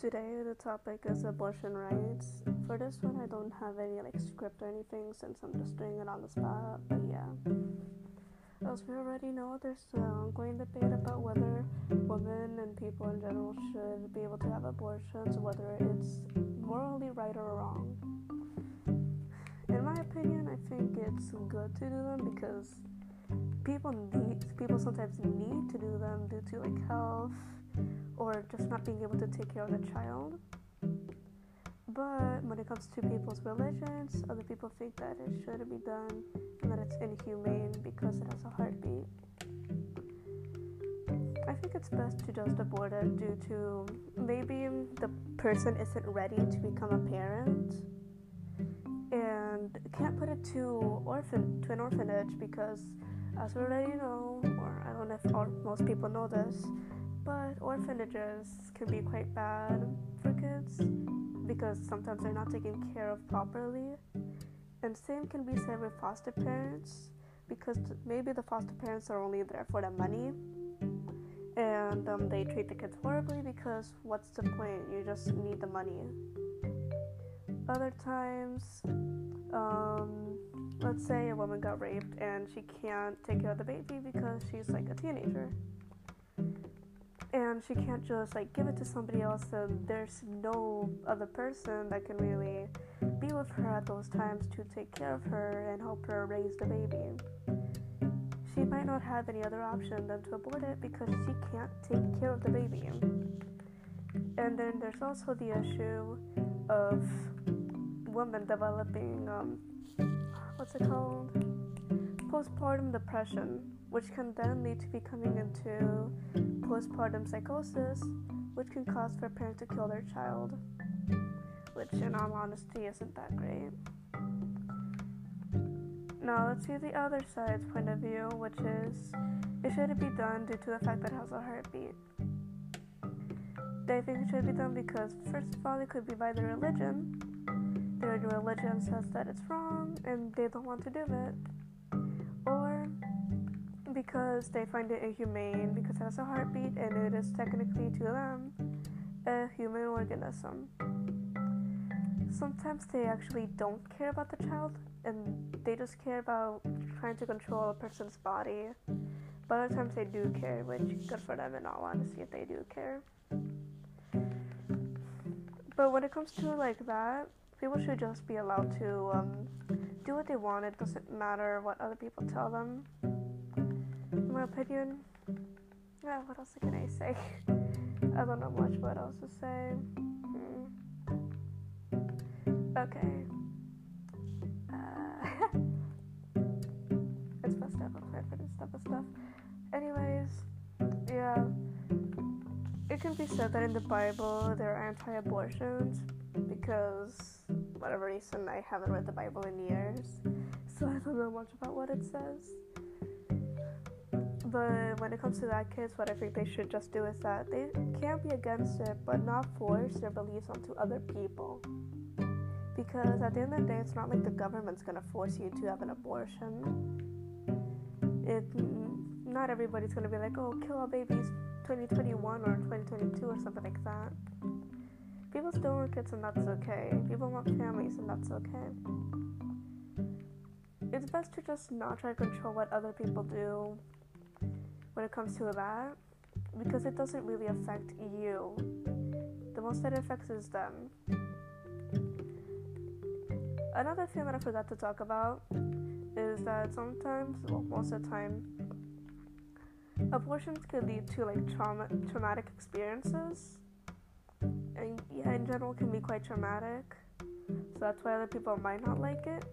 Today the topic is abortion rights. For this one, I don't have any like script or anything since I'm just doing it on the spot. But yeah, as we already know, there's an ongoing debate about whether women and people in general should be able to have abortions, whether it's morally right or wrong. In my opinion, I think it's good to do them because people need people sometimes need to do them due to like health or just not being able to take care of the child. But when it comes to people's religions, other people think that it shouldn't be done and that it's inhumane because it has a heartbeat. I think it's best to just abort it due to maybe the person isn't ready to become a parent and can't put it to orphan to an orphanage because as we already know, or I don't know if all, most people know this, but orphanages can be quite bad for kids because sometimes they're not taken care of properly. And same can be said with foster parents because maybe the foster parents are only there for the money and um, they treat the kids horribly because what's the point? You just need the money. Other times, um, let's say a woman got raped and she can't take care of the baby because she's like a teenager and she can't just like give it to somebody else and there's no other person that can really be with her at those times to take care of her and help her raise the baby. She might not have any other option than to abort it because she can't take care of the baby. And then there's also the issue of women developing um, what's it called postpartum depression which can then lead to becoming into postpartum psychosis, which can cause for a parent to kill their child, which, in all honesty, isn't that great. Now, let's see the other side's point of view, which is it shouldn't be done due to the fact that it has a heartbeat. They think it should be done because, first of all, it could be by their religion. Their religion says that it's wrong and they don't want to do it because they find it inhumane because it has a heartbeat and it is technically to them a human organism. Sometimes they actually don't care about the child and they just care about trying to control a person's body. But other times they do care, which good for them in all honesty if they do care. But when it comes to like that, people should just be allowed to um, do what they want. It doesn't matter what other people tell them my opinion. Yeah, what else can I say? I don't know much what else to say. Hmm. Okay. Uh, it's messed up. I'm sorry for this type of stuff. Anyways, yeah. It can be said that in the Bible there are anti abortions because, whatever reason, I haven't read the Bible in years. So I don't know much about what it says. But when it comes to that kids, what I think they should just do is that they can't be against it, but not force their beliefs onto other people. Because at the end of the day, it's not like the government's gonna force you to have an abortion. It not everybody's gonna be like, oh, kill all babies 2021 or 2022 or something like that. People still want kids and that's okay. People want families and that's okay. It's best to just not try to control what other people do when it comes to that because it doesn't really affect you. The most that it affects is them. Another thing that I forgot to talk about is that sometimes, well, most of the time, abortions can lead to like trauma, traumatic experiences, and yeah, in general, can be quite traumatic. So that's why other people might not like it.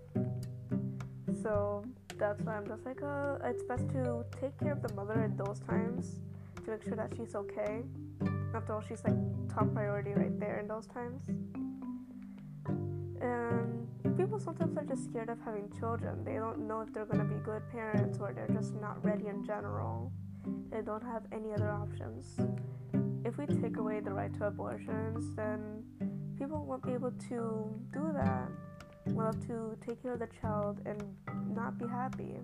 So that's why I'm just like, uh, it's best to take care of the mother in those times to make sure that she's okay. After all, she's like top priority right there in those times. And people sometimes are just scared of having children. They don't know if they're gonna be good parents or they're just not ready in general. They don't have any other options. If we take away the right to abortions, then people won't be able to do that have to take care of the child and not be happy.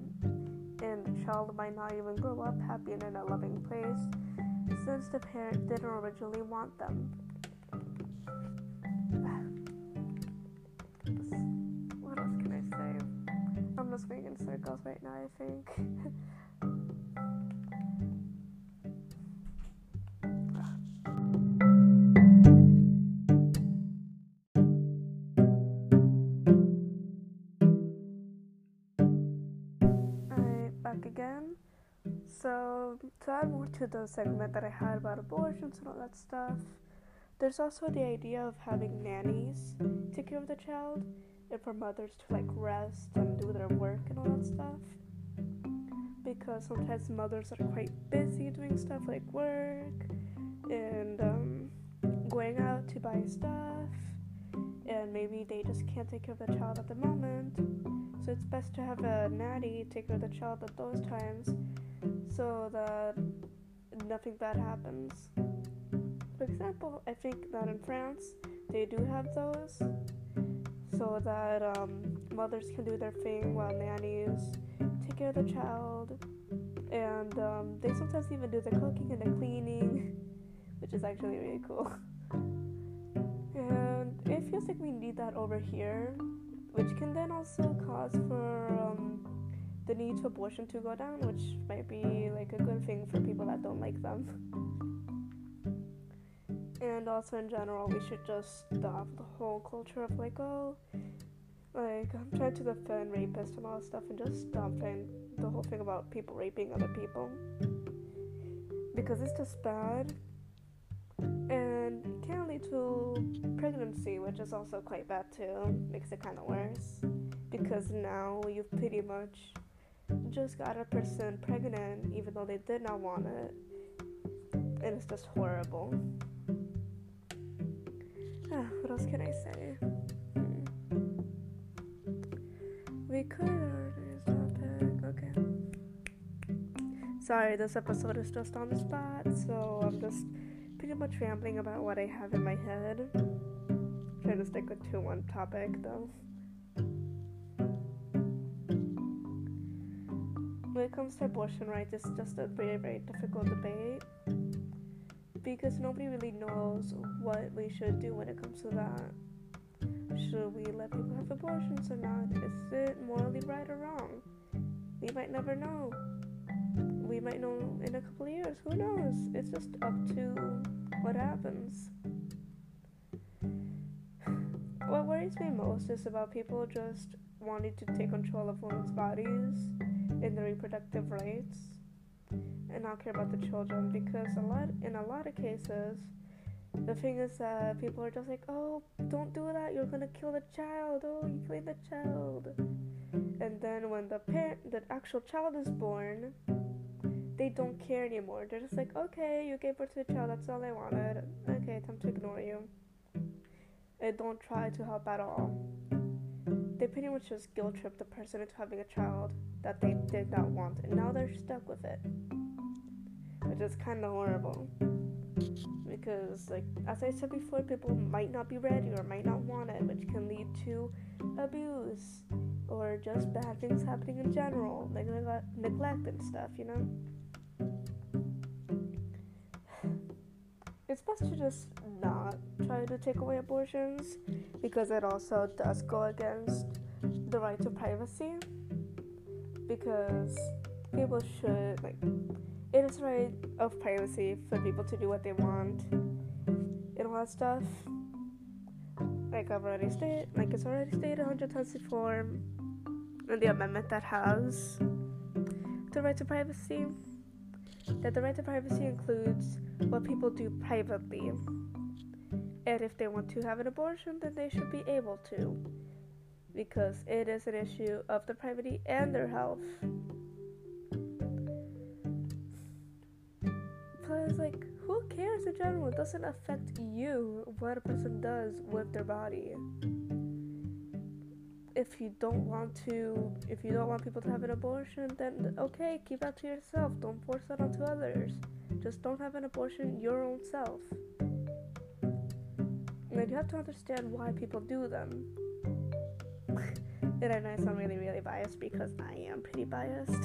And the child might not even grow up happy and in a loving place since the parent didn't originally want them. what else can I say? I'm just going in circles right now, I think. So, to add more to the segment that I had about abortions and all that stuff, there's also the idea of having nannies take care of the child and for mothers to like rest and do their work and all that stuff. Because sometimes mothers are quite busy doing stuff like work and um, going out to buy stuff, and maybe they just can't take care of the child at the moment. So it's best to have a nanny take care of the child at those times so that nothing bad happens. For example, I think that in France they do have those so that um, mothers can do their thing while nannies take care of the child. And um, they sometimes even do the cooking and the cleaning, which is actually really cool. And it feels like we need that over here, which can then also cause for um, the need to abortion to go down, which might be like a good thing for people that don't like them. And also in general, we should just stop the whole culture of like, oh, like I'm trying to defend rapists and all that stuff, and just stop trying the whole thing about people raping other people because it's just bad and can lead to pregnancy, which is also quite bad too. Makes it kind of worse because now you've pretty much just got a person pregnant even though they did not want it, and it's just horrible. What else can I say? Hmm. We could organize topic. Okay. Sorry, this episode is just on the spot, so I'm just pretty much rambling about what I have in my head. Trying to stick with to one topic though. When it comes to abortion rights, it's just a very, very difficult debate because nobody really knows what we should do when it comes to that. Should we let people have abortions or not? Is it morally right or wrong? We might never know. We might know in a couple of years. Who knows? It's just up to what happens. What worries me most is about people just wanting to take control of women's bodies and the reproductive rights and not care about the children because a lot in a lot of cases the thing is that people are just like oh don't do that. You're gonna kill the child. Oh you killed the child. And then when the parent the actual child is born they don't care anymore. They're just like okay you gave birth to a child. That's all i wanted. Okay time to ignore you. And don't try to help at all. They pretty much just guilt trip the person into having a child that they did not want and now they're stuck with it. Which is kind of horrible. Because like as i said before people might not be ready or might not want it which can lead to abuse or just bad things happening in general like neg- neglect and stuff you know? It's best to just not try to take away abortions because it also does go against the right to privacy because people should like it is right of privacy for people to do what they want and all that stuff. Like I've already stated, like it's already stated a hundred times before in the amendment that has the right to privacy. That the right to privacy includes what people do privately. And if they want to have an abortion, then they should be able to. Because it is an issue of privacy and their health. Plus, like, who cares in general? It doesn't affect you what a person does with their body. If you don't want to, if you don't want people to have an abortion, then okay, keep that to yourself. Don't force that onto others. Just don't have an abortion your own self. And you have to understand why people do them. And I know I sound really, really biased because I am pretty biased.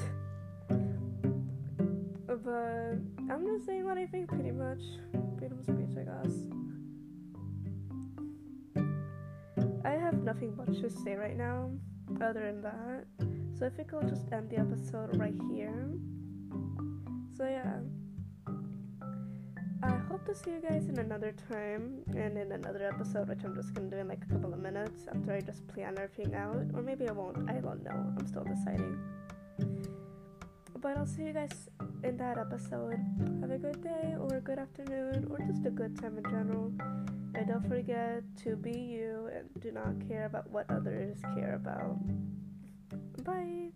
But I'm just saying what I think pretty much. Freedom of speech, I guess. I have nothing much to say right now other than that. So I think I'll just end the episode right here. So yeah. I hope to see you guys in another time and in another episode, which I'm just gonna do in like a couple of minutes after I just plan everything out. Or maybe I won't. I don't know. I'm still deciding. But I'll see you guys in that episode. Have a good day, or a good afternoon, or just a good time in general. And don't forget to be you and do not care about what others care about. Bye.